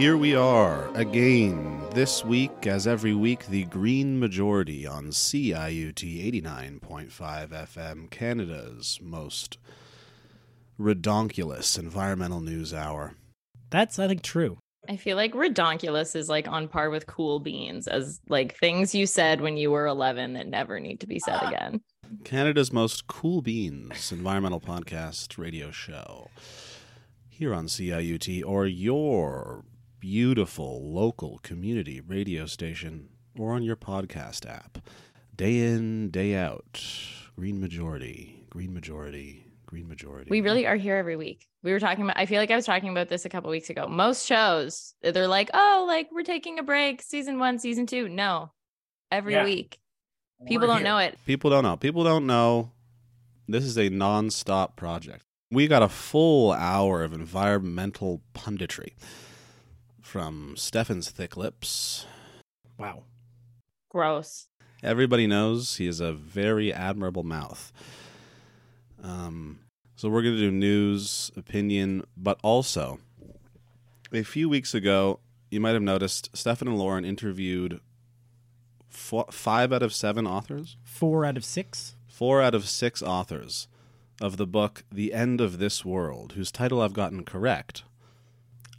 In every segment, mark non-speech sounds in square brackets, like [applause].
Here we are again this week, as every week, the Green Majority on CIUT 89.5 FM, Canada's most redonkulous environmental news hour. That's, I think, true. I feel like redonkulous is like on par with cool beans as like things you said when you were 11 that never need to be said ah. again. Canada's most cool beans environmental podcast radio show here on CIUT or your beautiful local community radio station or on your podcast app. Day in, day out. Green Majority, Green Majority, Green Majority. We really are here every week. We were talking about, I feel like I was talking about this a couple weeks ago. Most shows, they're like, oh, like we're taking a break, season one, season two. No, every Yeah. week. People We're don't here. know it. People don't know. People don't know. This is a non-stop project. We got a full hour of environmental punditry from Stefan's thick lips. Wow. Gross. Everybody knows he has a very admirable mouth. Um, so we're going to do news, opinion, but also a few weeks ago, you might have noticed Stefan and Lauren interviewed four, five out of seven authors. Four out of six. four out of six authors of the book The End of This World, whose title I've gotten correct,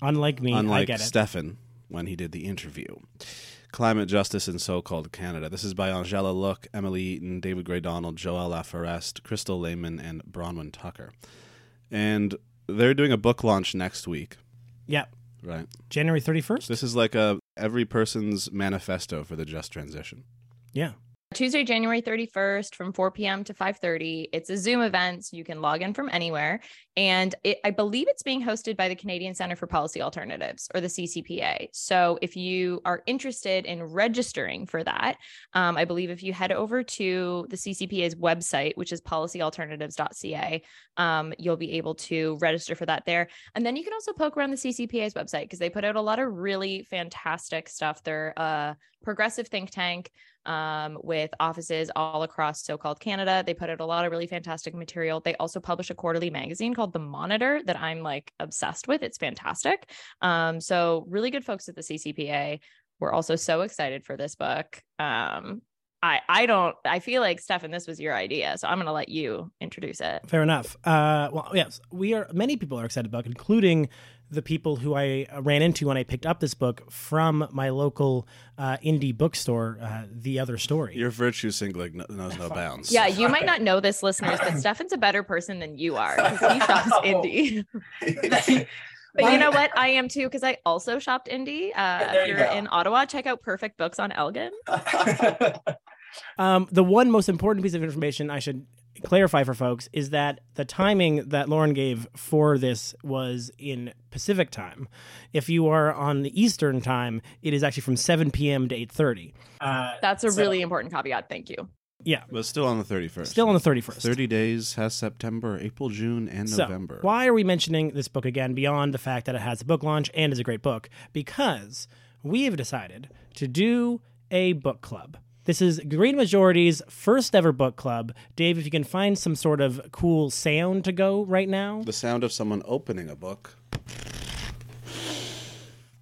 Unlike me, I unlike get it. Stefan when he did the interview. Climate Justice in So Called Canada. This is by Angele Alook, Emily Eaton, David Gray Donald, Joël Laforest, Crystal Lameman, and Bronwen Tucker. And they're doing a book launch next week, Yep. right? January 31st? This is like a every person's manifesto for the just transition. yeah. Tuesday, January 31st from 4 p.m. to 5:30. It's a Zoom event, so you can log in from anywhere. And it, I believe it's being hosted by the Canadian Center for Policy Alternatives or the CCPA. So if you are interested in registering for that, um, I believe if you head over to the CCPA's website, which is policyalternatives.ca, um, you'll be able to register for that there. And then you can also poke around the CCPA's website because they put out a lot of really fantastic stuff. They're a progressive think tank um, with offices all across so-called Canada. They put out a lot of really fantastic material. They also publish a quarterly magazine called The Monitor that I'm like obsessed with. It's fantastic. Um, so really good folks at the CCPA. We're also so excited for this book. Um, I I don't. I feel like Stefan, this was your idea, so I'm to let you introduce it. Fair enough. Uh, well, yes, we are. Many people are excited about, including the people who I uh, ran into when I picked up this book from my local uh, indie bookstore, uh, The Other Story. Your virtue singling kn- knows no bounds. Yeah, you might not know this, listeners, but Stefan's a better person than you are because he [laughs] shops indie. [laughs] But you know what? I am too because I also shopped indie. Uh, if you you're go. in Ottawa, check out Perfect Books on Elgin. [laughs] Um, the one most important piece of information I should clarify for folks is that the timing that Lauren gave for this was in Pacific time. If you are on the Eastern time, it is actually from 7 p.m. to 8:30. Uh, That's a so- really important caveat. Thank you. Yeah, But still on the 31st. still on the 31st. 30 days has September, April, June, and So, November. why are we mentioning this book again beyond the fact that it has a book launch and is a great book? Because we have decided to do a book club. This is Green Majority's first ever book club. Dave, if you can find some sort of cool sound to go right now. The sound of someone opening a book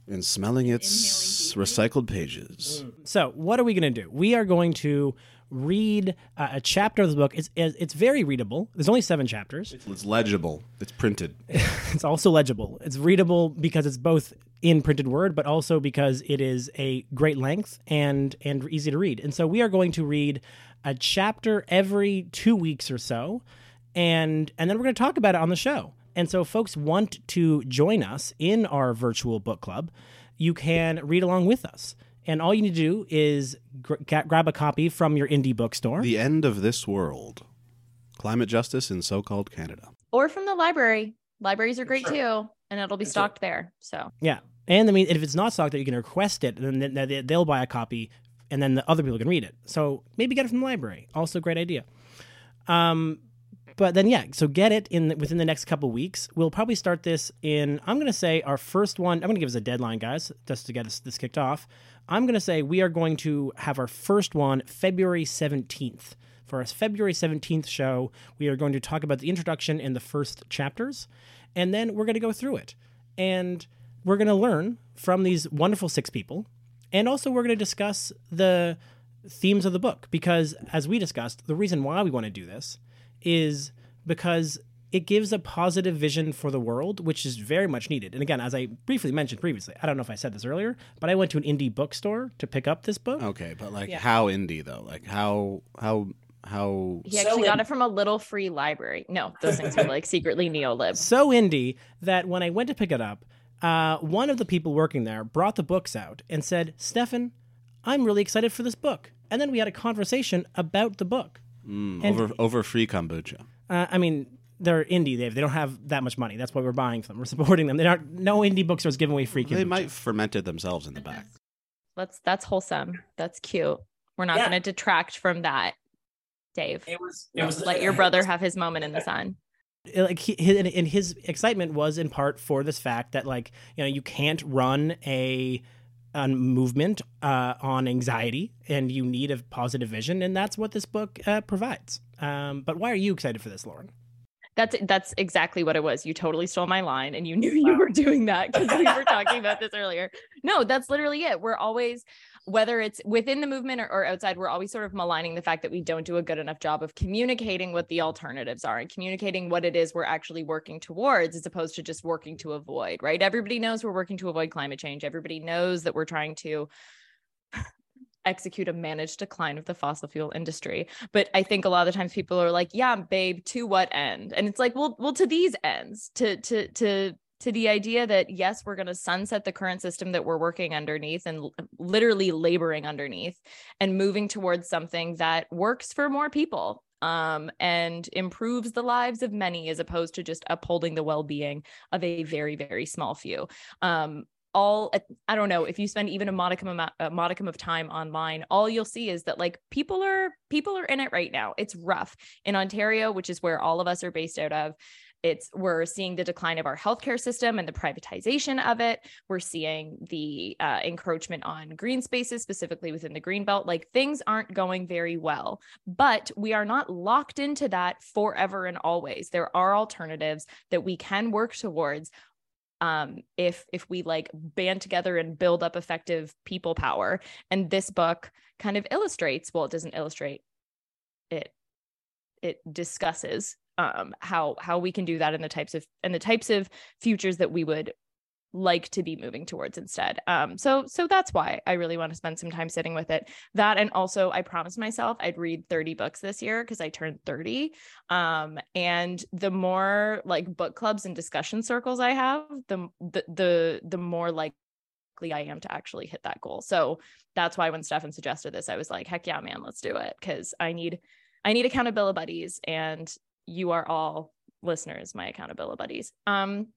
and smelling its recycled pages. So, what are we going to do? We are going to read uh, a chapter of the book. It's it's very readable. There's only seven chapters. It's legible. It's printed. [laughs] It's also legible. It's readable because it's both in printed word, but also because it is a great length and and easy to read. And so we are going to read a chapter every two weeks or so, and and then we're going to talk about it on the show. And so, if folks want to join us in our virtual book club, you can read along with us. And all you need to do is gr- ga- grab a copy from your indie bookstore. The end of this world. Climate justice in so called Canada. Or from the library. Libraries are great Sure. too, and it'll be That's it. stocked there. So Yeah, and I mean, if it's not stocked, there, you can request it, and then they- they'll buy a copy, and then the other people can read it. So maybe get it from the library. Also, great idea. Um, but then yeah, so get it in within the next couple weeks. We'll probably start this in. I'm gonna say our first one. I'm gonna give us a deadline, guys, just to get us this kicked off. I'm gonna say we are going to have our first one February 17th. For our February 17th show, we are going to talk about the introduction and the first chapters, and then we're going to go through it. And we're going to learn from these wonderful six people. And also, we're going to discuss the themes of the book because, as we discussed, the reason why we want to do this is because it gives a positive vision for the world, which is very much needed. And again, as I briefly mentioned previously, I don't know if I said this earlier, but I went to an indie bookstore to pick up this book. Okay, but like Yeah. how indie though? Like how how how He So actually got in- it from a little free library. No, those things are like [laughs] secretly neo-lib. so indie that when I went to pick it up, uh, one of the people working there brought the books out and said, Stefan, I'm really excited for this book. And then we had a conversation about the book. mm, And- over over free kombucha? Uh, I mean, they're indie. They they don't have that much money. That's why we're buying them. We're supporting them. They aren't. No indie bookstores giving away free. Kombucha. They might ferment it themselves in the back. Let's that's wholesome. That's cute. We're not Yeah. going to detract from that, Dave. It was. It was. Let your [laughs] brother have his moment in the sun. like he, his, and his excitement was in part for this fact that like you know you can't run a a movement uh, on anxiety and you need a positive vision and that's what this book uh, provides um, but why are you excited for this lauren That's that's exactly what it was. You totally stole my line and you knew you were doing that because we were talking about [laughs] this earlier. No, that's literally it. We're always whether it's within the movement or, or outside, we're always sort of maligning the fact that we don't do a good enough job of communicating what the alternatives are and communicating what it is we're actually working towards as opposed to just working to avoid, right? Everybody knows we're working to avoid climate change. Everybody knows that we're trying to [laughs] execute a managed decline of the fossil fuel industry. But I think a lot of the times people are like, yeah, babe, to what end? And it's like, well, well, to these ends, to to to to the idea that yes, we're going to sunset the current system that we're working underneath and literally laboring underneath and moving towards something that works for more people um, and improves the lives of many as opposed to just upholding the well-being of a very, very small few. Um, all I don't know if you spend even a modicum amount a modicum of time online, all you'll see is that like people are people are in it right now. It's rough in Ontario, which is where all of us are based out of. It's we're seeing the decline of our healthcare system and the privatization of it. We're seeing the uh, encroachment on green spaces, specifically within the green belt. Like things aren't going very well, but we are not locked into that forever and always. There are alternatives that we can work towards um if if we like band together and build up effective people power and this book kind of illustrates well it doesn't illustrate it it discusses um how how we can do that in the types of and the types of futures that we would like to be moving towards instead um so so that's why i really want to spend some time sitting with it that and also i promised myself i'd read 30 books this year because i turned 30 um and the more like book clubs and discussion circles i have the the the, the more likely I am to actually hit that goal. So that's why when Stefan suggested this, I was like, heck yeah, man, let's do it. Cause I need, I need accountability buddies and you are all listeners, my accountability buddies. Um,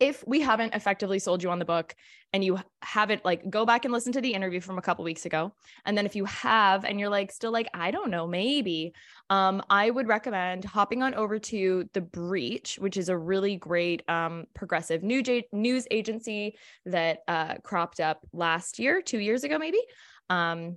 if we haven't effectively sold you on the book and you haven't like go back and listen to the interview from a couple weeks ago and then if you have and you're like still like i don't know maybe um, i would recommend hopping on over to the breach which is a really great um, progressive news, news agency that uh, cropped up last year two years ago maybe um,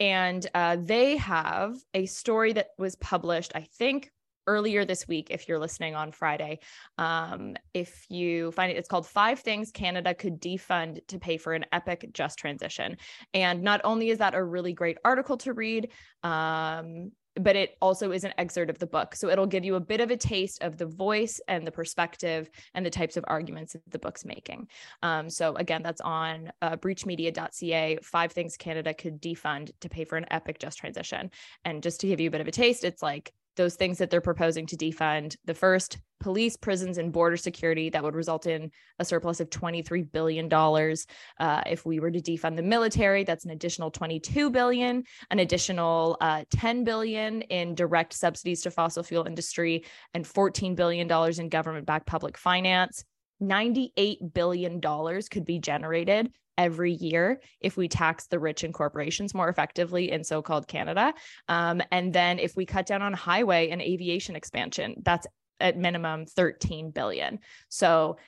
and uh, they have a story that was published i think earlier this week if you're listening on friday um, if you find it it's called five things canada could defund to pay for an epic just transition. And not only is that a really great article to read um, but it also is an excerpt of the book. So it'll give you a bit of a taste of the voice and the perspective and the types of arguments that the book's making. Um, so again that's on uh, breachmedia.ca five things canada could defund to pay for an epic just transition. And just to give you a bit of a taste it's like those things that they're proposing to defund. The first, police, prisons, and border security that would result in a surplus of $23 billion. Uh, if we were to defund the military, that's an additional 22 billion, an additional uh, 10 billion in direct subsidies to fossil fuel industry, and 14 billion dollars in government-backed public finance. 98 billion dollars could be generated every year if we tax the rich and corporations more effectively in so-called Canada. Um, and then if we cut down on highway and aviation expansion, that's at minimum 13 billion. So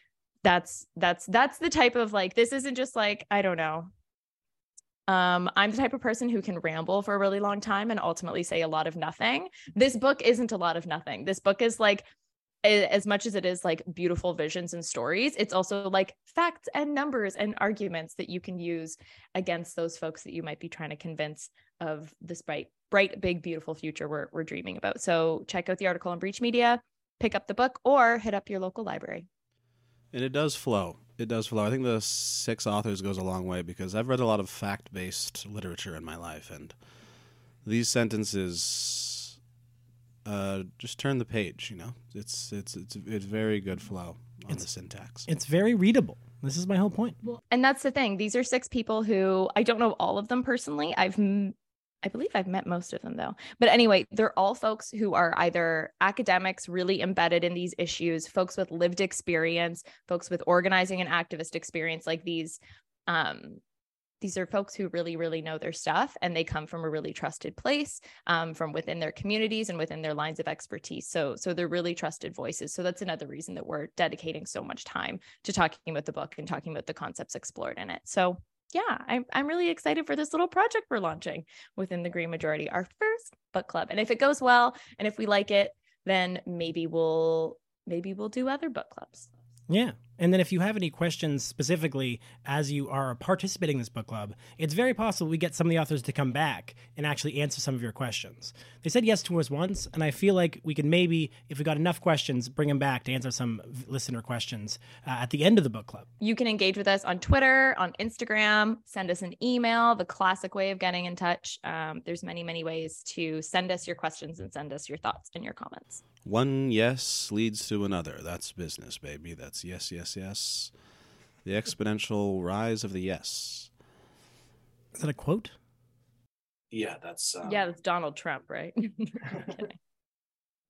that's that's that's the type of like this isn't just like I don't know. Um, I'm the type of person who can ramble for a really long time and ultimately say a lot of nothing. This book isn't a lot of nothing. This book is like as much as it is like beautiful visions and stories, it's also like facts and numbers and arguments that you can use against those folks that you might be trying to convince of this bright, bright, big, beautiful future we're, we're dreaming about. So check out the article on Breach Media, pick up the book, or hit up your local library. And it does flow. It does flow. I think the six authors goes a long way because I've read a lot of fact based literature in my life, and these sentences uh, just turn the page. You know, it's it's it's it's very good flow on It's- the syntax. It's very readable. This is my whole point. And that's the thing. These are six people who I don't know all of them personally. I've, m- I believe I've met most of them though. But anyway, they're all folks who are either academics really embedded in these issues, folks with lived experience, folks with organizing and activist experience. Like these, um, these are folks who really, really know their stuff, and they come from a really trusted place, um, from within their communities and within their lines of expertise. So, so they're really trusted voices. So that's another reason that we're dedicating so much time to talking about the book and talking about the concepts explored in it. So yeah, I'm I'm really excited for this little project we're launching within the Green Majority, our first book club. And if it goes well and if we like it, then maybe we'll maybe we'll do other book clubs. Yeah. And then if you have any questions specifically as you are participating in this book club, it's very possible we get some of the authors to come back and actually answer some of your questions. They said yes to us once, and I feel like we could maybe, if we got enough questions, bring them back to answer some listener questions uh, at the end of the book club. You can engage with us on Twitter, on Instagram, send us an email, the classic way of getting in touch. Um, there's many, many ways to send us your questions and send us your thoughts and your comments. One yes leads to another. That's business, baby. That's yes, yes, yes. The exponential rise of the yes. Is that a quote? Yeah, that's um, yeah, that's Donald Trump, right? [laughs] [laughs]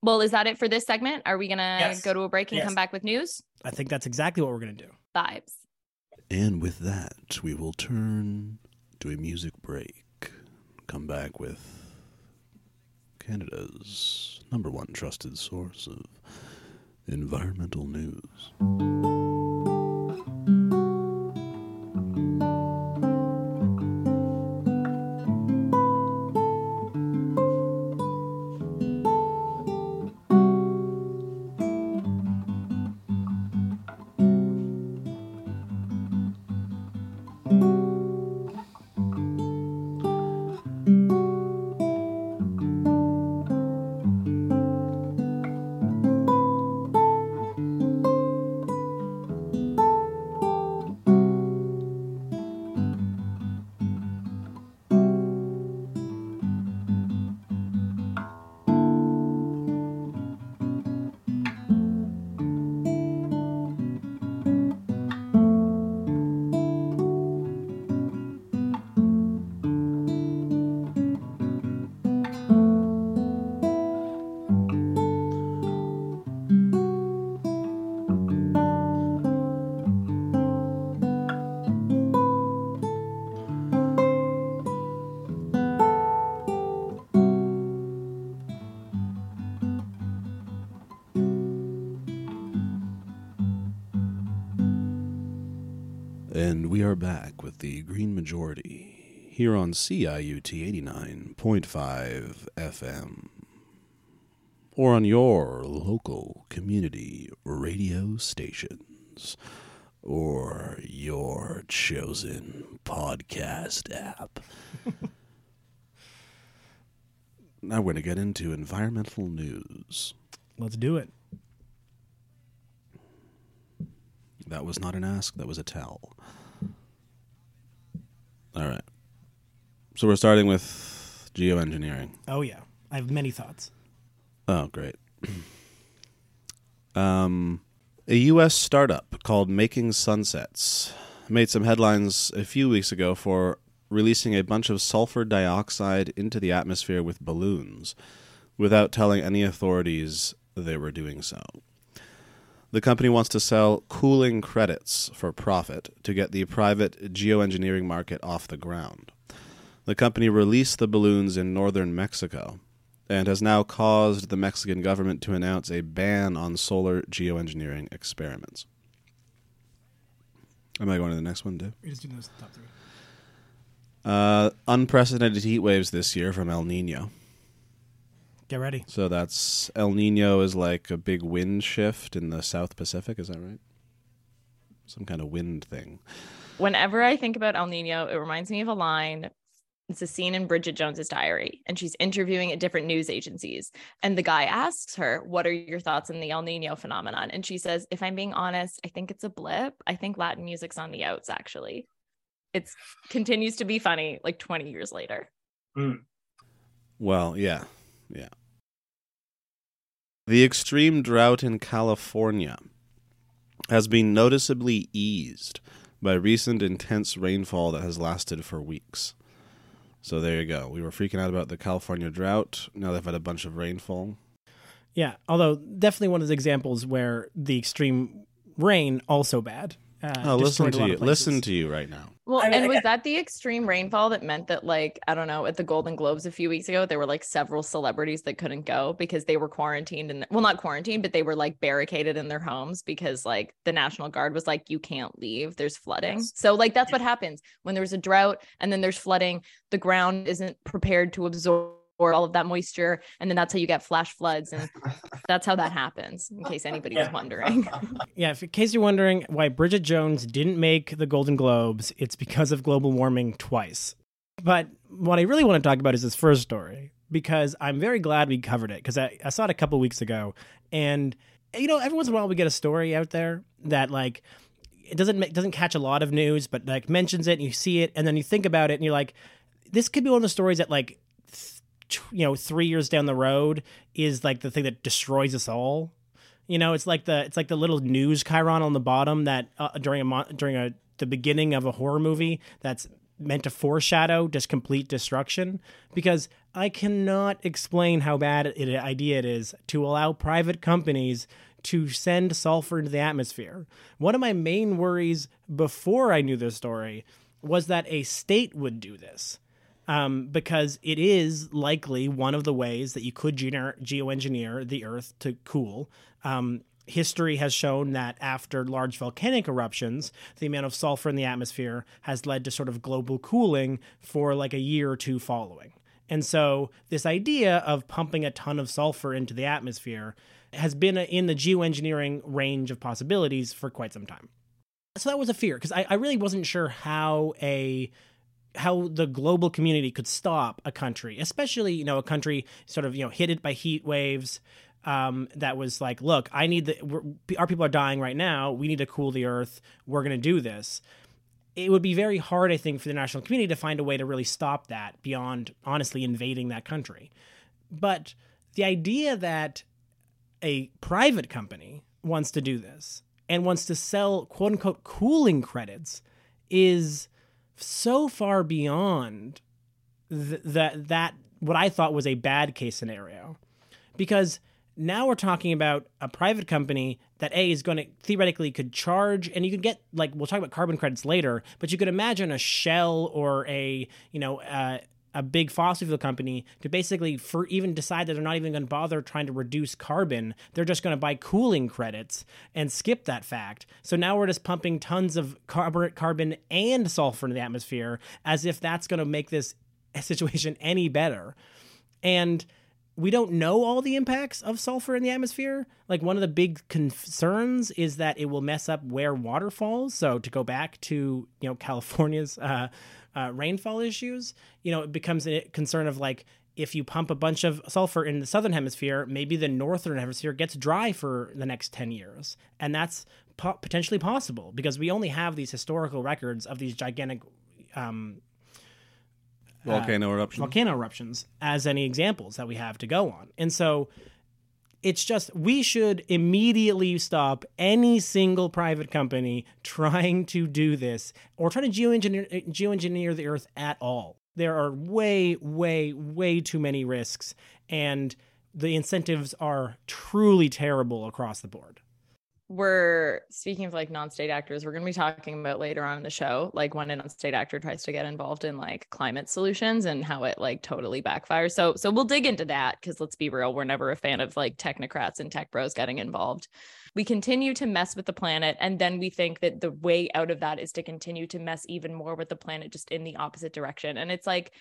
Well, is that it for this segment? Are we gonna Yes. go to a break and Yes. come back with news? I think that's exactly what we're going to do. Vibes. And with that, we will turn to a music break. Come back with Canada's number one trusted source of environmental news. Are back with the Green Majority here on CIUT 89.5 FM or on your local community radio stations or your chosen podcast app. [laughs] now we're going to get into environmental news. Let's do it. That was not an ask, that was a tell. All right. So we're starting with geoengineering. Oh, yeah. I have many thoughts. Oh, great. um, a U.S. startup called Making Sunsets made some headlines a few weeks ago for releasing a bunch of sulfur dioxide into the atmosphere with balloons without telling any authorities they were doing so. The company wants to sell cooling credits for profit to get the private geoengineering market off the ground. The company released the balloons in northern Mexico and has now caused the Mexican government to announce a ban on solar geoengineering experiments. Am I going to the next one? You're just doing those top three. Uh, unprecedented heat waves this year from El Nino. Get ready. So that's El Nino is like a big wind shift in the South Pacific. Is that right? Some kind of wind thing. Whenever I think about El Nino, it reminds me of a line. It's a scene in Bridget Jones's diary, and she's interviewing at different news agencies. And the guy asks her, What are your thoughts on the El Nino phenomenon? And she says, If I'm being honest, I think it's a blip. I think Latin music's on the outs, actually. It continues to be funny like 20 years later. Hmm. Well, yeah, yeah. The extreme drought in California has been noticeably eased by recent intense rainfall that has lasted for weeks. So there you go. We were freaking out about the California drought. Now they've had a bunch of rainfall. Yeah, although definitely one of the examples where the extreme rain also bad. Uh, Oh, listen to you. Listen to you right now. Well, I mean, and was that the extreme rainfall that meant that, like, I don't know, at the Golden Globes a few weeks ago, there were like several celebrities that couldn't go because they were quarantined and, well, not quarantined, but they were like barricaded in their homes because, like, the National Guard was like, you can't leave, there's flooding. Yes. So, like, that's what happens when there's a drought and then there's flooding, the ground isn't prepared to absorb all of that moisture. And then that's how you get flash floods. And [laughs] that's how that happens, in case anybody was wondering. [laughs] Yeah, in case you're wondering why Bridget Jones didn't make the Golden Globes, it's because of global warming twice. But what I really want to talk about is this first story because I'm very glad we covered it because I, I saw it a couple weeks ago. And, you know, every once in a while we get a story out there that, like, it doesn't make, doesn't catch a lot of news, but like mentions it and you see it and then you think about it and you're like, this could be one of the stories that like, th- you know, three years down the road is like the thing that destroys us all. You know, it's like the it's like the little news chyron on the bottom that uh, during a mo- during a the beginning of a horror movie that's meant to foreshadow just complete destruction. Because I cannot explain how bad an idea it is to allow private companies to send sulfur into the atmosphere. One of my main worries before I knew this story was that a state would do this um, because it is likely one of the ways that you could geoengineer the Earth to cool. Um, history has shown that after large volcanic eruptions, the amount of sulfur in the atmosphere has led to sort of global cooling for like a year or two following. And so, this idea of pumping a ton of sulfur into the atmosphere has been in the geoengineering range of possibilities for quite some time. So that was a fear because I, I really wasn't sure how a how the global community could stop a country, especially you know a country sort of you know hit it by heat waves. Um, that was like, look, I need the our people are dying right now. We need to cool the earth. We're going to do this. It would be very hard, I think, for the national community to find a way to really stop that beyond honestly invading that country. But the idea that a private company wants to do this and wants to sell quote unquote cooling credits is so far beyond th- that that what I thought was a bad case scenario. Because now we're talking about a private company that a is going to theoretically could charge and you could get like we'll talk about carbon credits later but you could imagine a shell or a you know uh, a big fossil fuel company to basically for even decide that they're not even going to bother trying to reduce carbon they're just going to buy cooling credits and skip that fact so now we're just pumping tons of carb- carbon and sulfur into the atmosphere as if that's going to make this [laughs] situation any better and we don't know all the impacts of sulfur in the atmosphere. Like one of the big concerns is that it will mess up where water falls. So to go back to you know California's uh, uh, rainfall issues, you know it becomes a concern of like if you pump a bunch of sulfur in the southern hemisphere, maybe the northern hemisphere gets dry for the next ten years, and that's po- potentially possible because we only have these historical records of these gigantic um, Volcano eruption. volcano eruptions as any examples that we have to go on. And so it's just we should immediately stop any single private company trying to do this or trying to geoengineer, geoengineer the earth at all. There are way, way, way too many risks, and the incentives are truly terrible across the board. We're speaking of like non-state actors we're going to be talking about later on in the show like when a non-state actor tries to get involved in like climate solutions and how it like totally backfires. So so we'll dig into that because let's be real we're never a fan of like technocrats and tech bros getting involved. We continue to mess with the planet and then we think that the way out of that is to continue to mess even more with the planet just in the opposite direction. And it's like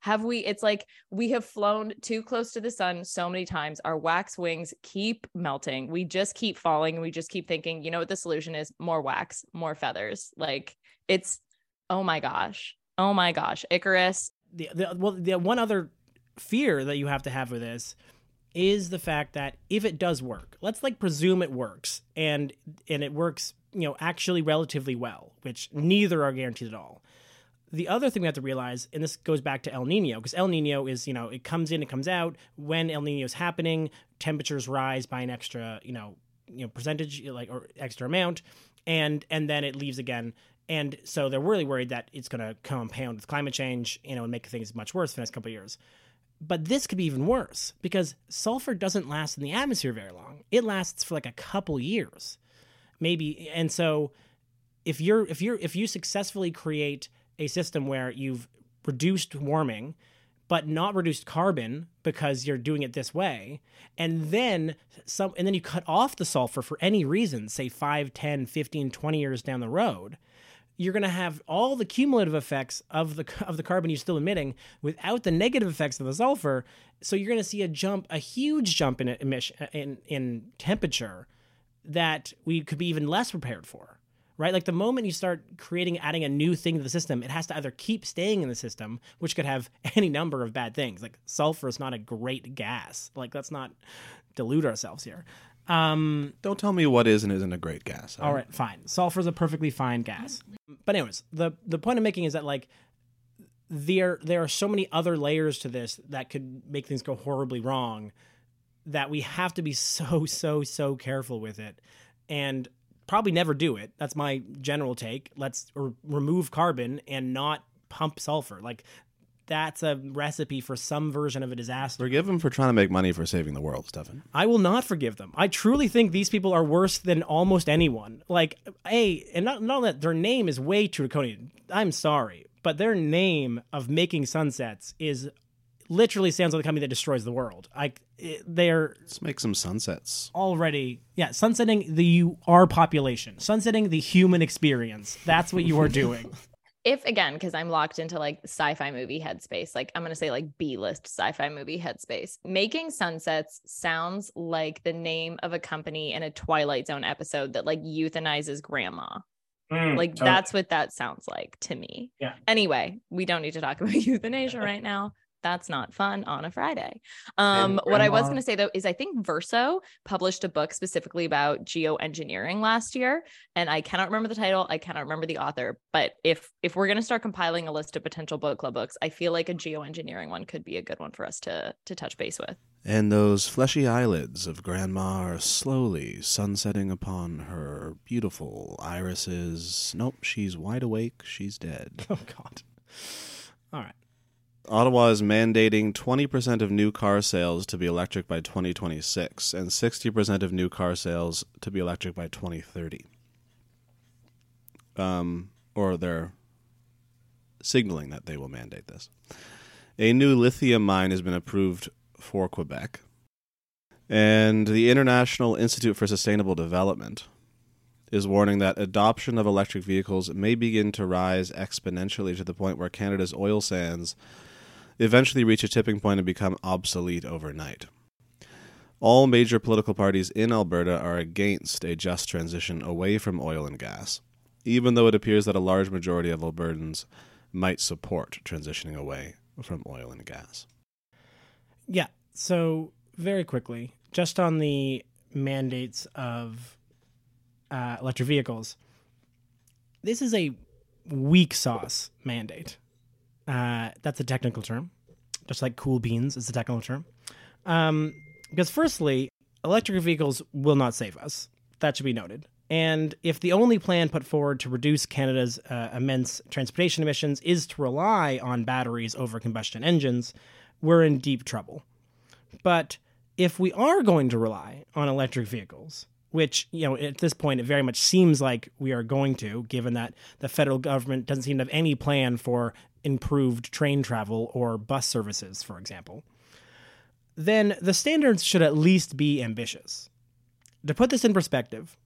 Have we? It's like we have flown too close to the sun so many times. Our wax wings keep melting. We just keep falling and we just keep thinking, you know what the solution is? More wax, more feathers. Like it's, oh my gosh. Oh my gosh. Icarus. The, the, well, the one other fear that you have to have with this is the fact that if it does work, let's like presume it works and and it works, you know, actually relatively well, which neither are guaranteed at all. The other thing we have to realize, and this goes back to El Nino, because El Nino is, you know, it comes in, it comes out. When El Nino is happening, temperatures rise by an extra, you know, you know, percentage, like or extra amount, and and then it leaves again. And so they're really worried that it's going to compound with climate change, you know, and make things much worse for the next couple of years. But this could be even worse because sulfur doesn't last in the atmosphere very long. It lasts for like a couple years, maybe. And so, if you're if you're if you successfully create a system where you've reduced warming, but not reduced carbon because you're doing it this way, and then some, and then you cut off the sulfur for any reason, say 5, 10, 15, 20 years down the road, you're going to have all the cumulative effects of the [laughs] of the carbon you're still emitting without the negative effects of the sulfur. So you're going to see a jump, a huge jump in emission in in temperature that we could be even less prepared for. Right? Like the moment you start creating adding a new thing to the system, it has to either keep staying in the system, which could have [laughs] any number of bad things. Like sulfur is not a great gas. Like let's not delude ourselves here. Um, Don't tell me what is and isn't a great gas. all right, fine. Sulfur is a perfectly fine gas. But anyways, the the point I'm making is that like there there are so many other layers to this that could make things go horribly wrong that we have to be so so so careful with it and probably never do it. That's my general take. Let's or remove carbon and not pump sulfur. Like that's a recipe for some version of a disaster. Forgive them for trying to make money for saving the world, Stefan. I will not forgive them. I truly think these people are worse than almost anyone. Like, a and not not that their name is way too draconian. I'm sorry, but their name of making sunsets is literally sounds like a company that destroys the world. Like they're Let's make some sunsets. already yeah sunsetting the our population, sunsetting the human experience. That's what you are doing. [laughs] if again because i'm locked into like sci-fi movie headspace like i'm going to say like b-list sci-fi movie headspace making sunsets sounds like the name of a company in a twilight zone episode that like euthanizes grandma mm, like that's what that sounds like to me Yeah. anyway we don't need to talk about [laughs] euthanasia right now that's not fun on a friday um what i was grandma- going to say though is i think verso published a book specifically about geoengineering last year and i cannot remember the title i cannot remember the author but if if we're going to start compiling a list of potential book club books i feel like a geoengineering one could be a good one for us to to touch base with And those fleshy eyelids of Grandma are slowly sunsetting upon her beautiful irises. Nope, she's wide awake. She's dead. [laughs] oh God. All right. Ottawa is mandating 20% of new car sales to be electric by 2026 and 60% of new car sales to be electric by 2030. Um, or they're signaling that they will mandate this. A new lithium mine has been approved for Quebec. And the International Institute for Sustainable Development is warning that adoption of electric vehicles may begin to rise exponentially to the point where Canada's oil sands eventually reach a tipping point and become obsolete overnight. All major political parties in Alberta are against a just transition away from oil and gas, even though it appears that a large majority of Albertans might support transitioning away from oil and gas. Yeah. So very quickly, just on the mandates of uh, electric vehicles, this is a weak sauce mandate. Uh, that's a technical term, just like cool beans is a technical term. Um, because firstly, electric vehicles will not save us. That should be noted. And if the only plan put forward to reduce Canada's uh, immense transportation emissions is to rely on batteries over combustion engines, we're in deep trouble. But if we are going to rely on electric vehicles, which, you know, at this point, it very much seems like we are going to, given that the federal government doesn't seem to have any plan for improved train travel or bus services, for example, then the standards should at least be ambitious. To put this in perspective,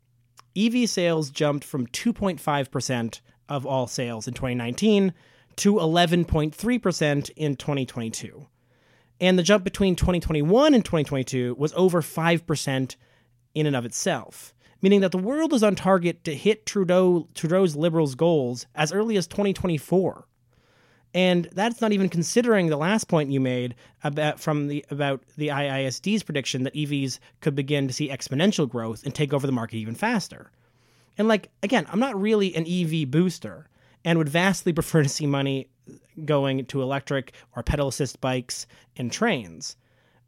EV sales jumped from 2.5% of all sales in 2019 to 11.3% in 2022. And the jump between 2021 and 2022 was over 5% in and of itself, meaning that the world is on target to hit Trudeau Trudeau's liberals' goals as early as 2024. And that's not even considering the last point you made about from the about the IISD's prediction that EVs could begin to see exponential growth and take over the market even faster. And like again, I'm not really an EV booster and would vastly [laughs] prefer to see money going to electric or pedal assist bikes and trains.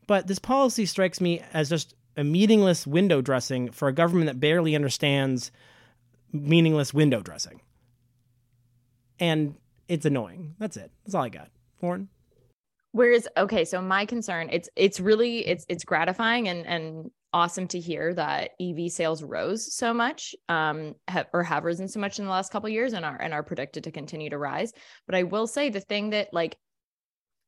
But this policy strikes me as just a meaningless window dressing for a government that barely understands meaningless window dressing. And it's annoying. That's it. That's all I got. Lauren. Whereas, okay, so my concern, it's it's really it's it's gratifying and and awesome to hear that EV sales rose so much, um, have, or have risen so much in the last couple years, and are and are predicted to continue to rise. But I will say the thing that like,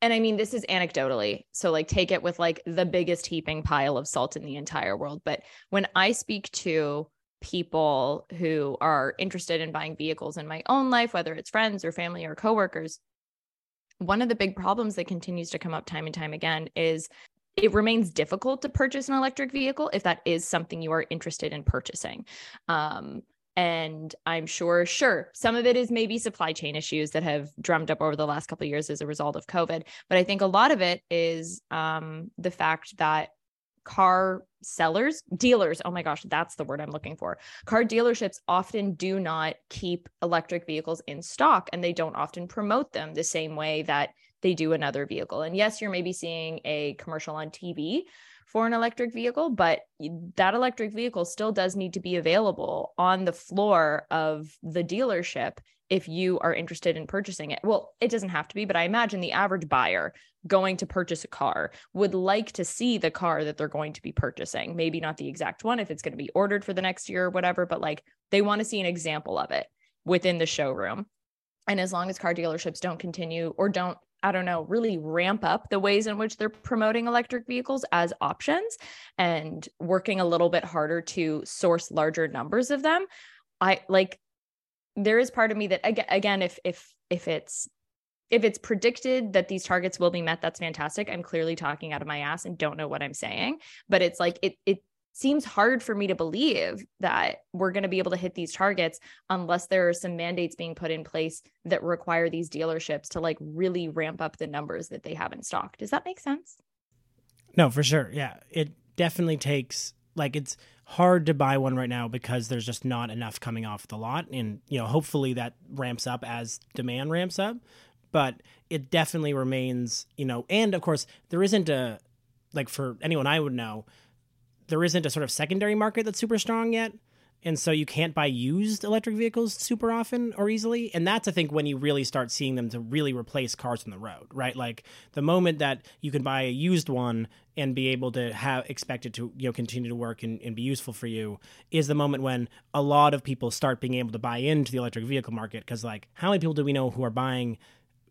and I mean this is anecdotally, so like take it with like the biggest heaping pile of salt in the entire world. But when I speak to people who are interested in buying vehicles in my own life, whether it's friends or family or coworkers, one of the big problems that continues to come up time and time again is it remains difficult to purchase an electric vehicle if that is something you are interested in purchasing. Um, and I'm sure, sure, some of it is maybe supply chain issues that have drummed up over the last couple years as a result of COVID. But I think a lot of it is um, the fact that car sellers, dealers, oh my gosh, that's the word I'm looking for. Car dealerships often do not keep electric vehicles in stock and they don't often promote them the same way that they do another vehicle. And yes, you're maybe seeing a commercial on TV for an electric vehicle, but that electric vehicle still does need to be available on the floor of the dealership if you are interested in purchasing it. Well, it doesn't have to be, but I imagine the average buyer going to purchase a car would like to see the car that they're going to be purchasing. Maybe not the exact one if it's going to be ordered for the next year or whatever, but like they want to see an example of it within the showroom. And as long as car dealerships don't continue or don't I don't know, really ramp up the ways in which they're promoting electric vehicles as options and working a little bit harder to source larger numbers of them. I like there is part of me that again if if if it's if it's predicted that these targets will be met that's fantastic. I'm clearly talking out of my ass and don't know what i'm saying. But it's like it it seems hard for me to believe that we're going to be able to hit these targets unless there are some mandates being put in place that require these dealerships to like really ramp up the numbers that they have in stock. Does that make sense? No for sure. Yeah. It definitely takes like it's hard to buy one right now because there's just not enough coming off the lot. And you know hopefully that ramps up as demand ramps up. But it definitely remains you know and of course there isn't a like for anyone i would know there isn't a sort of secondary market that's super strong yet and so you can't buy used electric vehicles super often or easily and that's i think when you really start seeing them to really replace cars on the road right? Like the moment that you can buy a used one and be able to have expect it to you know continue to work and, and be useful for you is the moment when a lot of people start being able to buy into the electric vehicle market because like how many people do we know who are buying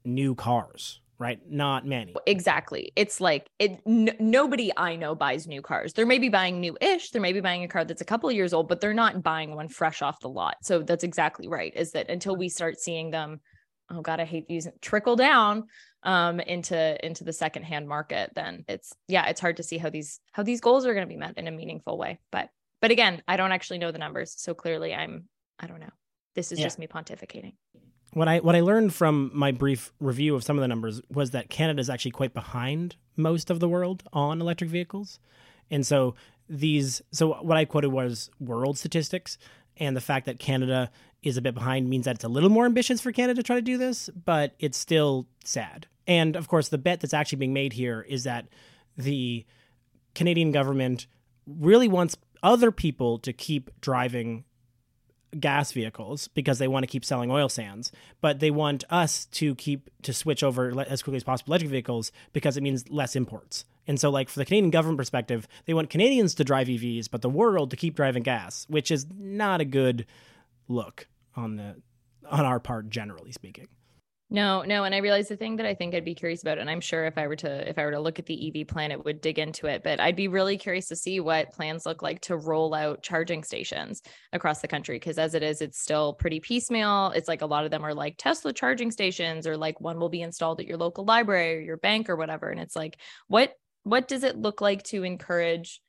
new cars right? Not many. Exactly. It's like it. N- nobody I know buys new cars. They're maybe buying new-ish. They're maybe buying a car that's a couple of years old, but they're not buying one fresh off the lot. So that's exactly right. Is that until we start seeing them, oh god, I hate using trickle down um into into the secondhand market, then it's yeah, it's hard to see how these how these goals are going to be met in a meaningful way. But but again, I don't actually know the numbers, so clearly I'm I don't know. This is yeah. just me pontificating what I what I learned from my brief review of some of the numbers was that Canada is actually quite behind most of the world on electric vehicles, and so these so what I quoted was world statistics, and the fact that Canada is a bit behind means that it's a little more ambitious for Canada to try to do this, but it's still sad. And of course, the bet that's actually being made here is that the Canadian government really wants other people to keep driving gas vehicles because they want to keep selling oil sands, but they want us to keep to switch over as quickly as possible electric vehicles because it means less imports. And so, like for the Canadian government perspective, they want Canadians to drive EVs, but the world to keep driving gas, which is not a good look on the on our part, generally speaking. No, no, and I realize the thing that I think I'd be curious about, and I'm sure if I were to if I were to look at the EV plan, it would dig into it. But I'd be really curious to see what plans look like to roll out charging stations across the country. Because as it is, it's still pretty piecemeal. It's like a lot of them are like Tesla charging stations, or like one will be installed at your local library or your bank or whatever. And it's like, what what does it look like to encourage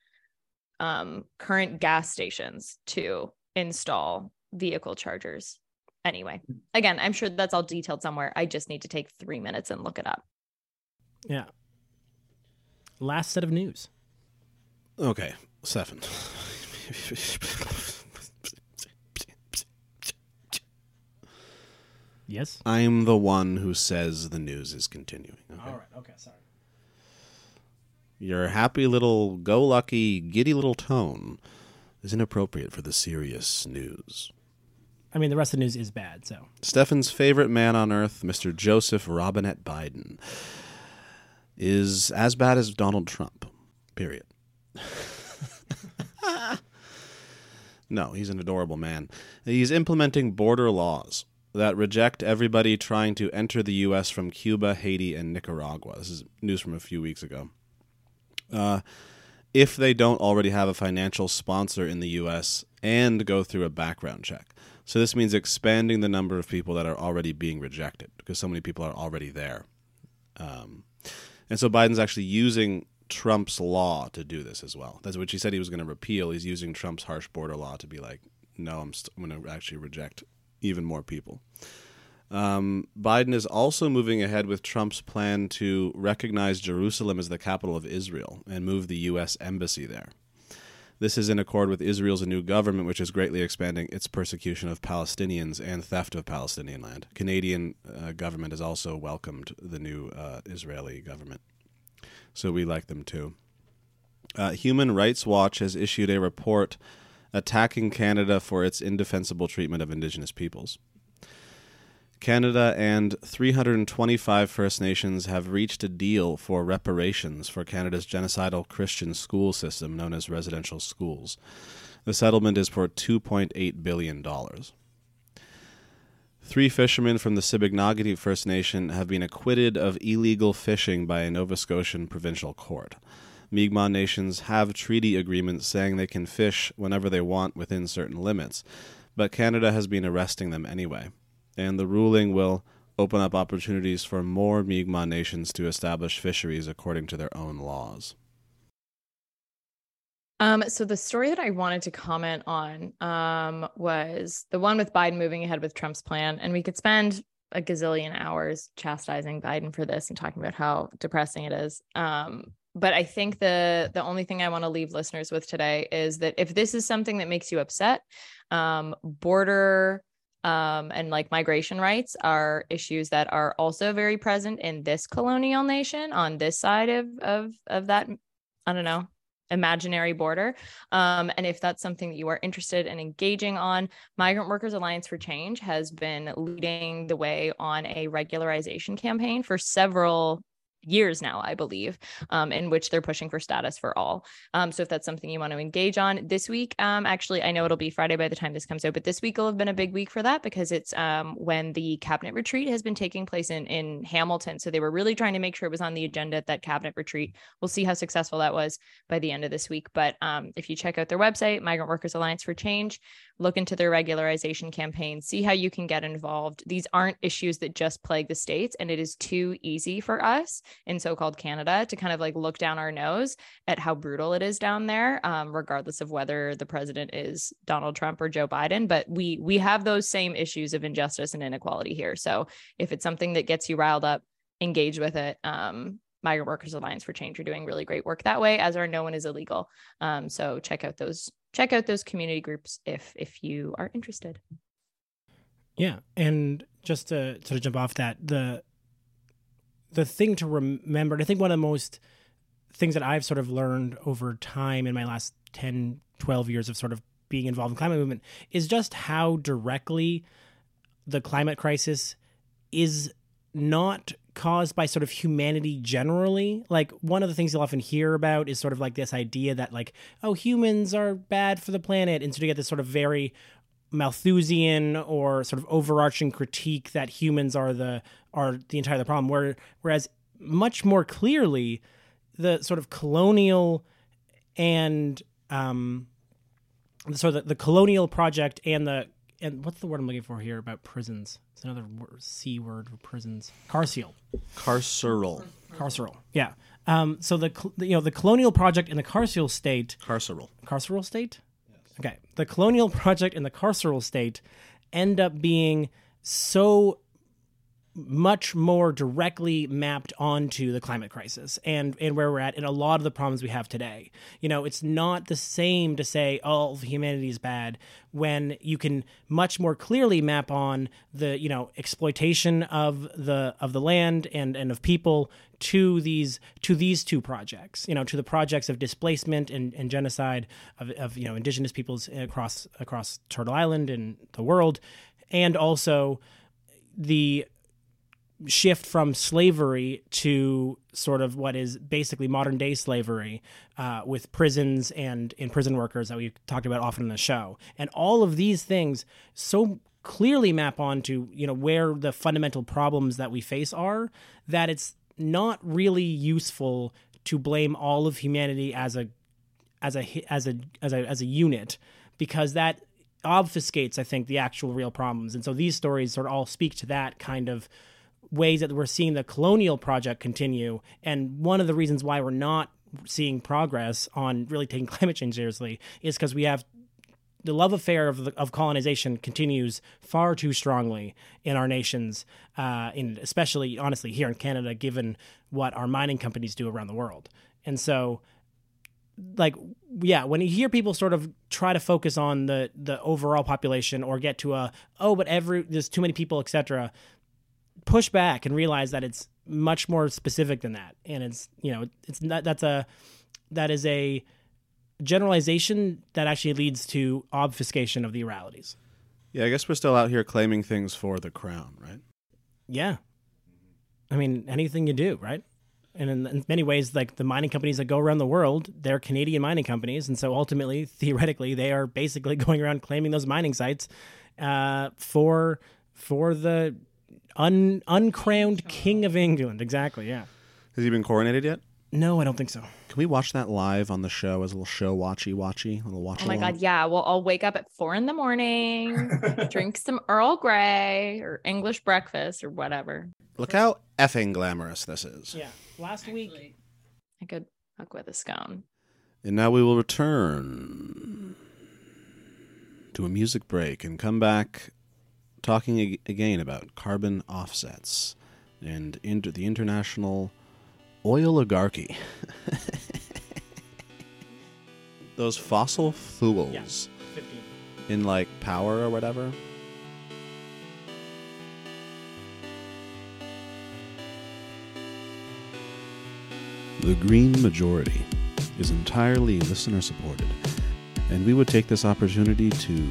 um, current gas stations to install vehicle chargers? Anyway, again, I'm sure that's all detailed somewhere. I just need to take three minutes and look it up. Yeah. Last set of news. Okay, seven. Yes. I'm the one who says the news is continuing. Okay? All right. Okay. Sorry. Your happy little go lucky, giddy little tone is inappropriate for the serious news. I mean, the rest of the news is bad. So Stefan's favorite man on earth, Mr. Joseph Robinette Biden, is as bad as Donald Trump. Period. [laughs] no, he's an adorable man. He's implementing border laws that reject everybody trying to enter the U.S. from Cuba, Haiti, and Nicaragua. This is news from a few weeks ago. Uh, if they don't already have a financial sponsor in the U.S. and go through a background check. So this means expanding the number of people that are already being rejected because so many people are already there. Um, and so Biden's actually using Trump's law to do this as well. That's what he said he was going to repeal. He's using Trump's harsh border law to be like, no, I'm, st- I'm going to actually reject even more people. Um, Biden is also moving ahead with Trump's plan to recognize Jerusalem as the capital of Israel and move the U.S. embassy there. This is in accord with Israel's new government, which is greatly expanding its persecution of Palestinians and theft of Palestinian land. Canadian uh, government has also welcomed the new uh, Israeli government, so we like them too. Uh, Human Rights Watch has issued a report attacking Canada for its indefensible treatment of Indigenous peoples. Canada and 325 First Nations have reached a deal for reparations for Canada's genocidal Christian school system known as residential schools. The settlement is for $2.8 billion. Three fishermen from the Sipekne'katik First Nation have been acquitted of illegal fishing by a Nova Scotian provincial court. Mi'kmaq nations have treaty agreements saying they can fish whenever they want within certain limits, but Canada has been arresting them anyway and the ruling will open up opportunities for more Mi'kmaq nations to establish fisheries according to their own laws. Um, so the story that I wanted to comment on um, was the one with Biden moving ahead with Trump's plan, and we could spend a gazillion hours chastising Biden for this and talking about how depressing it is. Um, but I think the the only thing I want to leave listeners with today is that if this is something that makes you upset, um, border um, and like migration rights are issues that are also very present in this colonial nation on this side of of of that i don't know imaginary border. Um, and if that's something that you are interested in engaging on migrant workers alliance for change has been leading the way on a regularization campaign for several years now, I believe, um, in which they're pushing for status for all. Um, so if that's something you want to engage on this week, um, actually, I know it'll be Friday by the time this comes out, but this week will have been a big week for that because it's um, when the cabinet retreat has been taking place in in Hamilton. So they were really trying to make sure it was on the agenda at that cabinet retreat. We'll see how successful that was by the end of this week. But um, if you check out their website, Migrant Workers Alliance for Change, look into their regularization campaign, see how you can get involved. These aren't issues that just plague the states, and it is too easy for us in so-called Canada to kind of like look down our nose at how brutal it is down there, um, regardless of whether the president is Donald Trump or Joe Biden. But we we have those same issues of injustice and inequality here. So if it's something that gets you riled up, engage with it. Um, Migrant Workers Alliance for Change are doing really great work that way, as are No One Is Illegal. Um, so check out those check out those community groups if if you are interested. Yeah, and just to sort of jump off that, the the thing to remember, and I think one of the most things that I've sort of learned over time in my last 10, 12 years of sort of being involved in climate movement is just how directly the climate crisis is not caused by sort of humanity generally. Like one of the things you'll often hear about is sort of like this idea that like, oh, humans are bad for the planet. And so you get this sort of very Malthusian or sort of overarching critique that humans are the are the entire the problem. Where, whereas much more clearly, the sort of colonial and um, so the, the colonial project and the and what's the word I'm looking for here about prisons? It's another word, c word for prisons. Carceral. Carceral. Carceral. Yeah. Um, so the you know the colonial project and the carceral state Carceral. carceral state? Okay. The colonial [laughs] project and the carceral state end up being so much more directly mapped onto the climate crisis and, and where we're at and a lot of the problems we have today. You know, it's not the same to say, oh, humanity is bad when you can much more clearly map on the, you know, exploitation of the of the land and, and of people to these to these two projects, you know, to the projects of displacement and, and genocide of, of you know indigenous peoples across across Turtle Island and the world, and also the shift from slavery to sort of what is basically modern day slavery uh, with prisons and, and prison workers that we've talked about often in the show. And all of these things so clearly map onto, you know, where the fundamental problems that we face are that it's not really useful to blame all of humanity as a as a as a as a as a unit because that obfuscates, I think, the actual real problems. And so these stories sort of all speak to that kind of ways that we're seeing the colonial project continue. And one of the reasons why we're not seeing progress on really taking [laughs] climate change seriously is because we have the love affair of, the, of colonization continues far too strongly in our nations, uh, in especially honestly here in Canada, given what our mining companies do around the world. And so, like, yeah, when you hear people sort of try to focus on the the overall population or get to a oh, but every there's too many people, etc push back and realize that it's much more specific than that. And it's you know it's not that's a that is a generalization that actually leads to obfuscation of the realities. Yeah, I guess we're still out here claiming things for the crown, right? yeah. I mean anything you do right? And in, in many ways like the mining companies that go around the world they're canadian mining companies. And so ultimately [laughs] theoretically they are basically [laughs] going around claiming those mining sites uh, for for the un, uncrowned king of england exactly yeah Has he been coronated yet? no i don't think so Can we watch that live on the show as a little show watchy watchy, a little watch Oh my god, yeah. Well, I'll wake up at four in the morning, [laughs] drink some Earl Grey or English breakfast or whatever. Look how effing glamorous this is. Yeah. Last week. I could fuck with a scone. And now we will return to a music break and come back talking ag- again about carbon offsets and inter- the international oil oligarchy. [laughs] Those fossil fuels 15. in like power or whatever. The Green Majority is entirely listener supported, and we would take this opportunity to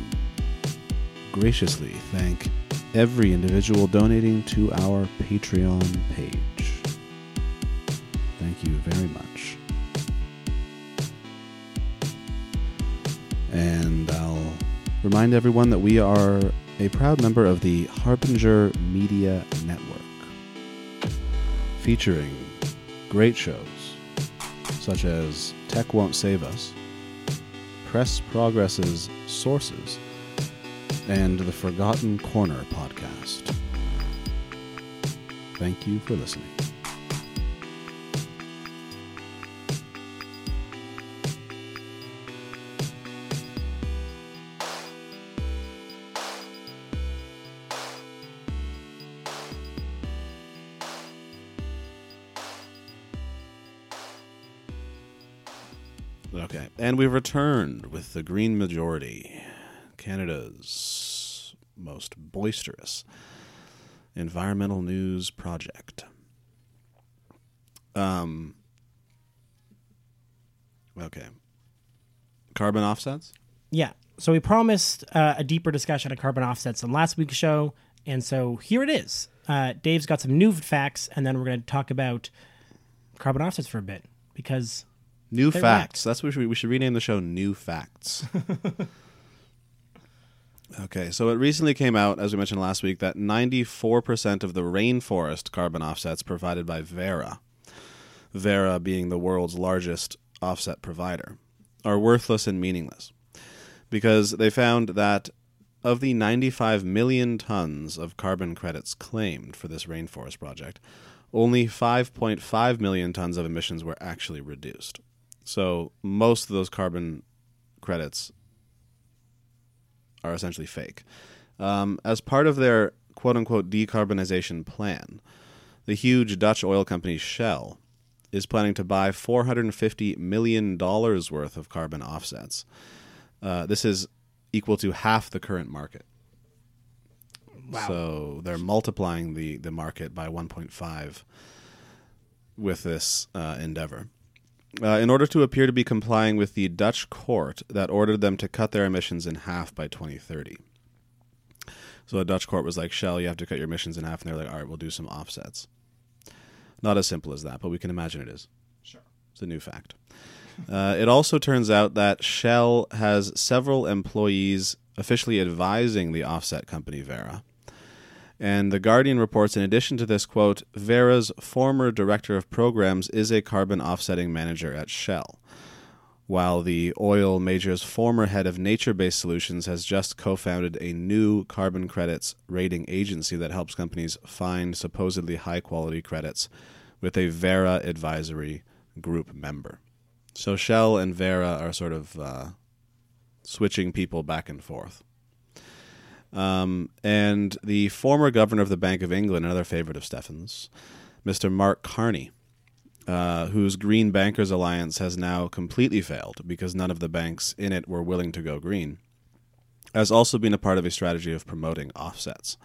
graciously thank every individual donating to our Patreon page. Thank you very much. And I'll remind everyone that we are a proud member of the Harbinger Media Network, featuring great shows such as Tech Won't Save Us, Press Progress's Sources, and the Forgotten Corner podcast. Thank you for listening. Okay, and we've returned with the Green Majority, Canada's most boisterous environmental news project. Um. Okay. Carbon offsets. Yeah. So we promised uh, a deeper discussion of carbon offsets on last week's show, and so here it is. Uh, Dave's got some new facts, and then we're going to talk about carbon offsets for a bit because New facts. That's what we should, we should rename the show. New facts. [laughs] Okay, so it recently came out, as we mentioned last week, that 94% of the rainforest carbon offsets provided by Verra, Verra being the world's largest offset provider, are worthless and meaningless. Because they found that of the 95 million tons of carbon credits claimed for this rainforest project, only 5.5 million tons of emissions were actually reduced. So most of those carbon credits are essentially fake. Um, as part of their quote unquote decarbonization plan, the huge Dutch oil company Shell is planning to buy $450 million worth of carbon offsets. Uh, this is equal to half the current market. Wow. So they're multiplying the, the market by 1.5 with this uh, endeavor. Uh, in order to appear to be complying with the Dutch court that ordered them to cut their emissions in half by 2030. So the Dutch court was like, Shell, you have to cut your emissions in half. And they're like, all right, we'll do some offsets. Not as simple as that, but we can imagine it is. Sure. It's a new fact. Uh, it also turns out that Shell has several employees officially advising the offset company Verra. And The Guardian reports, in addition to this, quote, Verra's former director of programs is a carbon offsetting manager at Shell, while the oil major's former head of nature based solutions has just co founded a new carbon credits rating agency that helps companies find supposedly high quality credits with a Verra advisory group member. So Shell and Verra are sort of uh, switching people back and forth. Um, and the former governor of the Bank of England, another favorite of Stefan's, Mr. Mark Carney, uh, whose Green Bankers Alliance has now completely failed because none of the banks in it were willing to go green, has also been a part of a strategy of promoting offsets.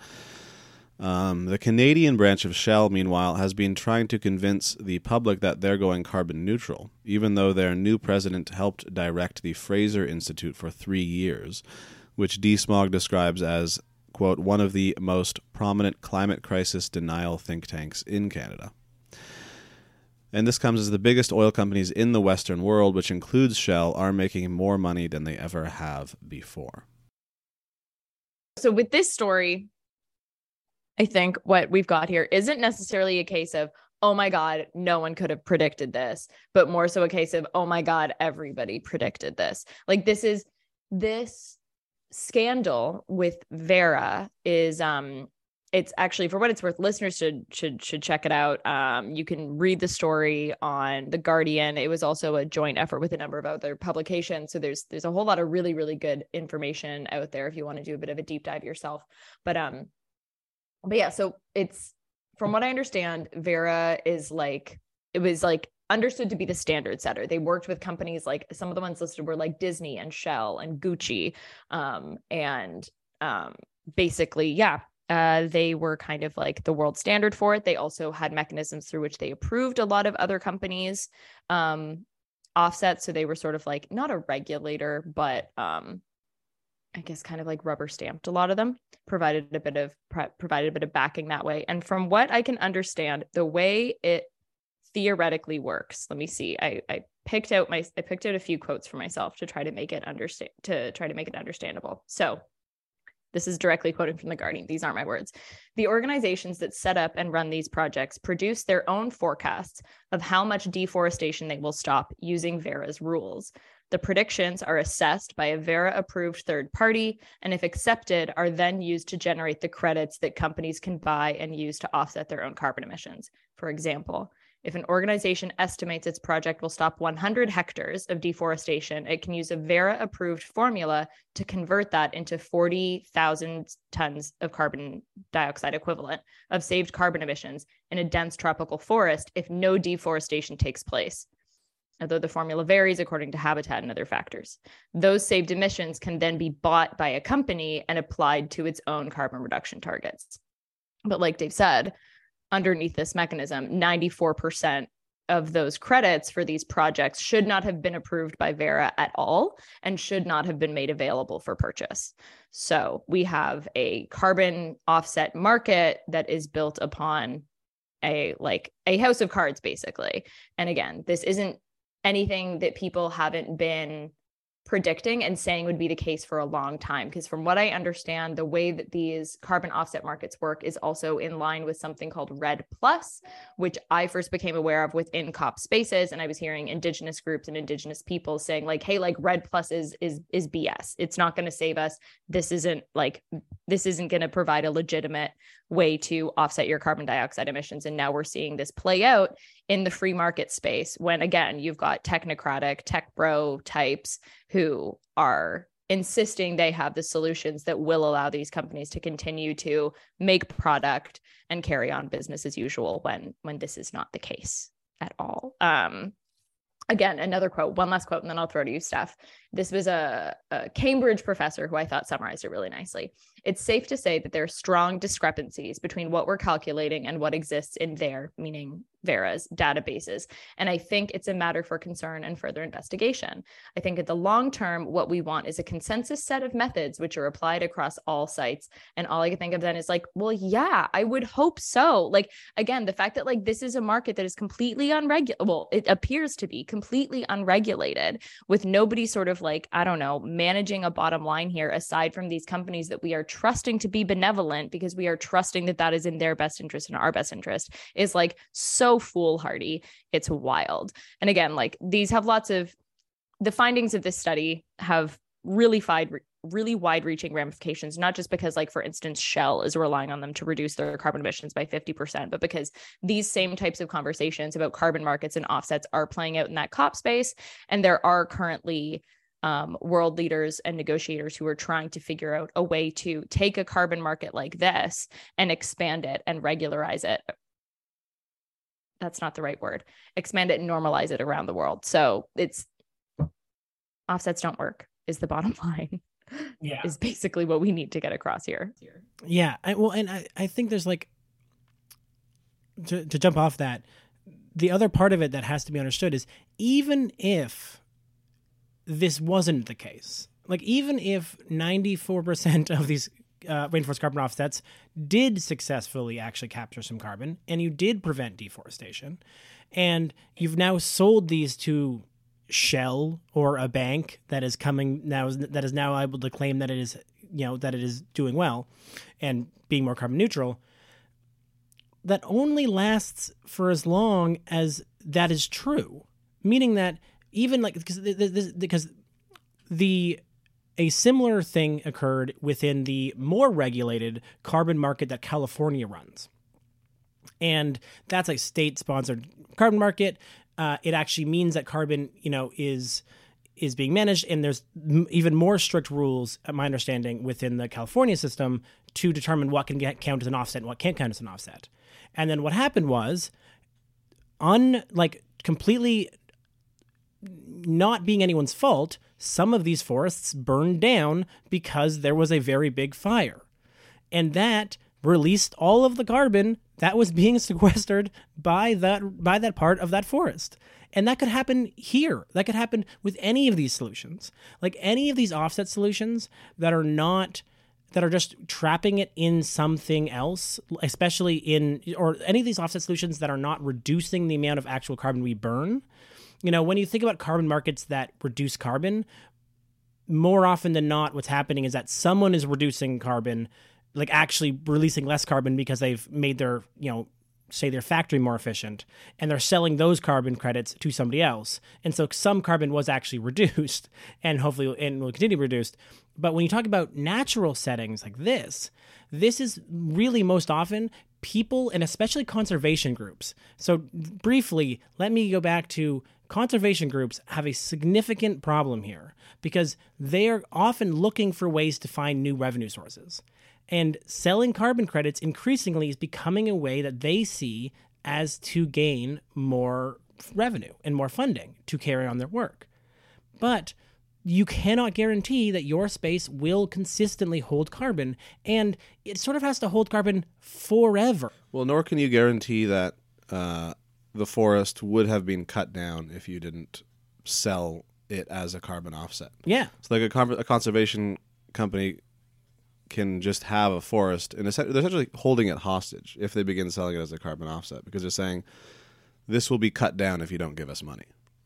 Um, the Canadian branch of Shell, meanwhile, has been trying to convince the public that they're going carbon neutral, even though their new president helped direct the Fraser Institute for three years, which DeSmog describes as, quote, one of the most prominent climate crisis denial think tanks in Canada. And this comes as the biggest oil companies in the Western world, which includes Shell, are making more money than they ever have before. So, with this story, I think what we've got here isn't necessarily a case of, oh my God, no one could have predicted this, but more so a case of, oh my God, everybody predicted this. Like this is this scandal with Verra is um it's actually for what it's worth listeners should should should check it out. Um, you can read the story on the guardian. It was also a joint effort with a number of other publications. So there's there's a whole lot of really really good information out there if you want to do a bit of a deep dive yourself. But um but yeah, so it's from what I understand, verra is like it was like understood to be the standard setter. They worked with companies like some of the ones listed were like Disney and Shell and Gucci. Um, and um, basically, yeah, uh, they were kind of like the world standard for it. They also had mechanisms through which they approved a lot of other companies um, offsets. So they were sort of like not a regulator, but um, I guess kind of like rubber stamped a lot of them, provided a bit of provided a bit of backing that way. And from what I can understand, the way it theoretically works, let me see. I, I picked out my I picked out a few quotes for myself to try to make it understand to try to make it understandable. So this is directly quoted from The Guardian. These aren't my words. The organizations that set up and run these projects produce their own forecasts of how much deforestation they will stop using Verra's rules. The predictions are assessed by a Vera approved third party, and if accepted, are then used to generate the credits that companies can buy and use to offset their own carbon emissions. For example, if an organization estimates its project will stop 100 hectares of deforestation, it can use a Verra approved formula to convert that into 40,000 tons of carbon dioxide equivalent of saved carbon emissions in a dense tropical forest if no deforestation takes place although the formula varies according to habitat and other factors. Those saved emissions can then be bought by a company and applied to its own carbon reduction targets. But like Dave said, underneath this mechanism, 94% of those credits for these projects should not have been approved by Verra at all and should not have been made available for purchase. So we have a carbon offset market that is built upon a like a house of cards basically and again this isn't anything that people haven't been predicting and saying would be the case for a long time. Because from what I understand, the way that these carbon offset markets work is also in line with something called REDD Plus, which I first became aware of within COP spaces. And I was hearing indigenous groups and indigenous people saying, like, hey, like REDD Plus is is is BS. It's not going to save us. This isn't like this isn't going to provide a legitimate way to offset your carbon dioxide emissions. And now we're seeing this play out in the free market space when, again, you've got technocratic, tech bro types who are insisting they have the solutions that will allow these companies to continue to make product and carry on business as usual when when this is not the case at all um again another quote one last quote and then i'll throw to you steph this was a, a, Cambridge professor who I thought summarized it really nicely. It's safe to say that there are strong discrepancies between what we're calculating and what exists in their, meaning Verra's, databases. And I think it's a matter for concern and further investigation. I think at the long term, what we want is a consensus set of methods which are applied across all sites. And all I can think of then is like, well, yeah, I would hope so. Like, again, the fact that like this is a market that is completely unregulated, well, it appears to be completely unregulated with nobody sort of of like, I don't know, managing a bottom line here aside from these companies that we are trusting to be benevolent because we are trusting that that is in their best interest and our best interest is like so foolhardy. It's wild. And again, like these have lots of the findings of this study have really wide really wide reaching ramifications not just because like for instance shell is relying on them to reduce their carbon emissions by 50% but because these same types of conversations about carbon markets and offsets are playing out in that cop space and there are currently um, world leaders and negotiators who are trying to figure out a way to take a carbon market like this and expand it and regularize it. That's not the right word. Expand it and normalize it around the world. So it's offsets don't work, is the [laughs] bottom line. Yeah. Is basically what we need to get across here. Yeah. I, well, and I, I think there's like, to, to jump off that, the other part of it that has to be understood is even if this wasn't the case. Like, even if 94% of these uh, rainforest carbon offsets did successfully actually capture some carbon and you did prevent deforestation, and you've now sold these to Shell or a bank that is coming now that is now able to claim that it is you know that it is doing well and being more carbon neutral that only lasts for as long as that is true meaning that even like because this, because the a similar thing occurred within the more regulated carbon market that California runs. And that's a state sponsored carbon market. Uh, it actually means that carbon, you know, is is being managed, and there's m- even more strict rules, at my understanding, within the California system to determine what can get count as an offset and what can't count as an offset. And then what happened was, unlike completely not being anyone's fault, some of these forests burned down because there was a very big fire. And that released all of the carbon that was being [laughs] sequestered by that by that part of that forest. And that could happen here. That could happen with any of these solutions. Like any of these offset solutions that are not that are just trapping it in something else, especially in or any of these offset solutions that are not reducing the amount of actual carbon we burn you know, when you think about carbon markets that reduce carbon, more often than not, what's happening is that someone is reducing carbon, like actually releasing less carbon because they've made their, you know, say their factory more efficient and they're selling those carbon credits to somebody else. And so some carbon was actually [laughs] reduced and hopefully and will continue to be reduced. But when you talk about natural settings like this, this is really most often people and especially conservation groups. So briefly, let me go back to conservation groups have a significant problem here because they are often looking for ways to find new revenue sources. And selling carbon credits increasingly is becoming a way that they see as to gain more revenue and more funding to carry on their work. But you cannot guarantee that your space will consistently hold carbon, and it sort of has to hold carbon forever. Well, nor can you guarantee that uh, the forest would have been cut down if you didn't sell it as a carbon offset. Yeah. So like a, con- a conservation company can just have a forest and they're essentially holding it hostage if they begin selling it as a carbon offset because they're saying this will be cut down if you don't give us money.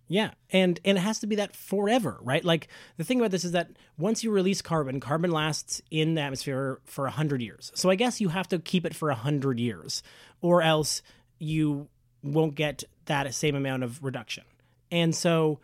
Yeah, and and it has to be that forever, right? Like the thing about this is that once you release carbon, carbon lasts in the atmosphere for hundred years. So I guess you have to keep it for hundred years, or else you won't get that same amount of reduction. And so,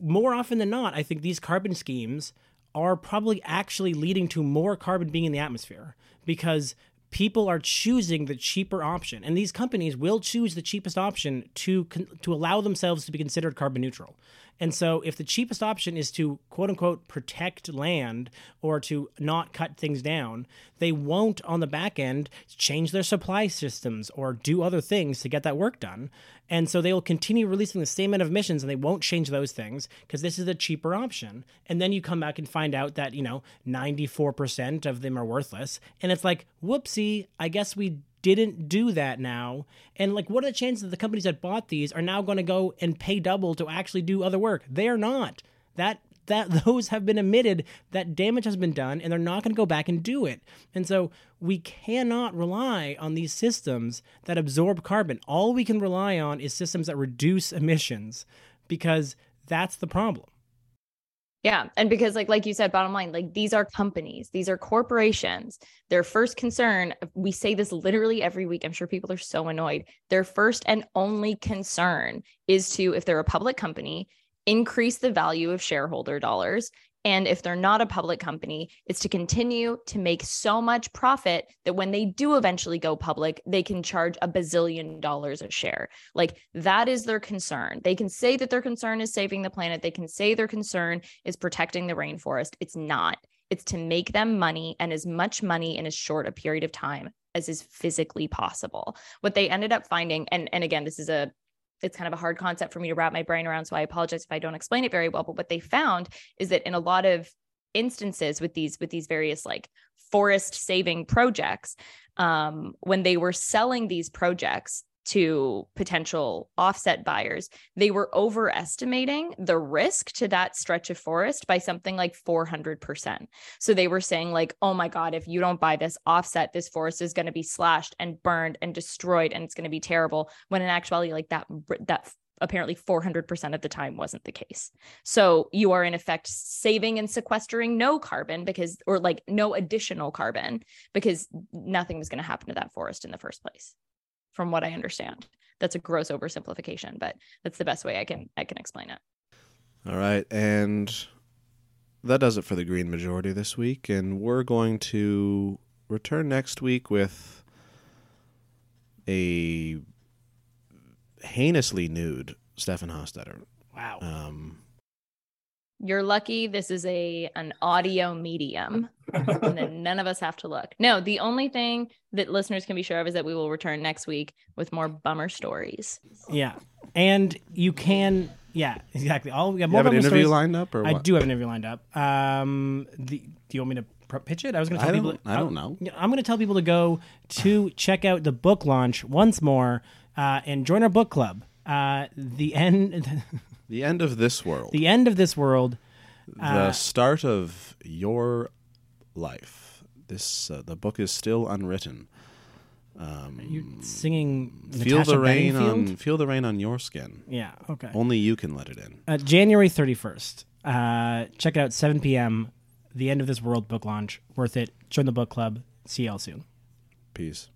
more often than not, I think these carbon schemes are probably actually leading to more carbon being in the atmosphere because people are choosing the cheaper option and these companies will choose the cheapest option to to allow themselves to be considered carbon neutral and so if the cheapest option is to quote unquote protect land or to not cut things down they won't on the back end change their supply systems or do other things to get that work done and so they will continue releasing the same amount of emissions and they won't change those things because this is a cheaper option. And then you come back and find out that, you know, 94% of them are worthless. And it's like, whoopsie, I guess we didn't do that now. And like, what are the chances that the companies that bought these are now going to go and pay double to actually do other work? They are not. That that [laughs] those have been emitted, that damage has been done, and they're not going to go back and do it. And so we cannot rely on these systems that absorb carbon. All we can rely on is systems that reduce emissions because that's the problem. Yeah, and because like like you said bottom line like these are companies, these are corporations. Their first concern, we say this literally every week. I'm sure people are so annoyed. Their first and only concern is to if they're a public company increase the value of shareholder dollars. And if they're not a public company, it's to continue to make so much profit that when they do eventually go public, they can charge a bazillion dollars a share. Like that is their concern. They can say that their concern is saving the planet. They can say their concern is protecting the rainforest. It's not. It's to make them money and as much money in as short a period of time as is physically possible. What they ended up finding, and, and again, this is a it's kind of a hard concept for me to wrap my brain around. So I apologize if I don't explain it very well. But what they found is that in a lot of instances with these with these various like forest saving projects, um, when they were selling these projects, to potential offset buyers, they were overestimating the risk to that stretch of forest by something like 400%. So they were saying, like, oh my God, if you don't buy this offset, this forest is going to be slashed and burned and destroyed and it's going to be terrible. When in actuality, like that, that apparently 400% of the time wasn't the case. So you are in effect saving and sequestering no carbon because, or like no additional carbon because nothing was going to happen to that forest in the first place from what I understand. That's a gross oversimplification, but that's the best way I can I can explain it. All right, and that does it for the green majority this week, and we're going to return next week with a heinously nude Stefan Hostetter. Wow. Um, you're lucky this is a an audio medium [laughs] and then none of us have to look. No, the only thing that listeners can be sure of is that we will return next week with more bummer stories. Yeah. And you can yeah, exactly. All we got more you have an interview stories. lined up or I do have an interview lined up. Um the, do you want me to pitch it? I was going to tell I people. Don't, I don't know. I'm going to tell people to go to check out the book launch once more uh, and join our book club. Uh, the end. [laughs] The end of this world. The end of this world. The uh, start of your life. This uh, the book is still unwritten. Um, you singing feel Natasha the rain Bedingfield? on feel the rain on your skin. Yeah. Okay. Only you can let it in. Uh, January thirty first. Uh, check it out. Seven p.m. The end of this world book launch. Worth it. Join the book club. See y'all soon. Peace.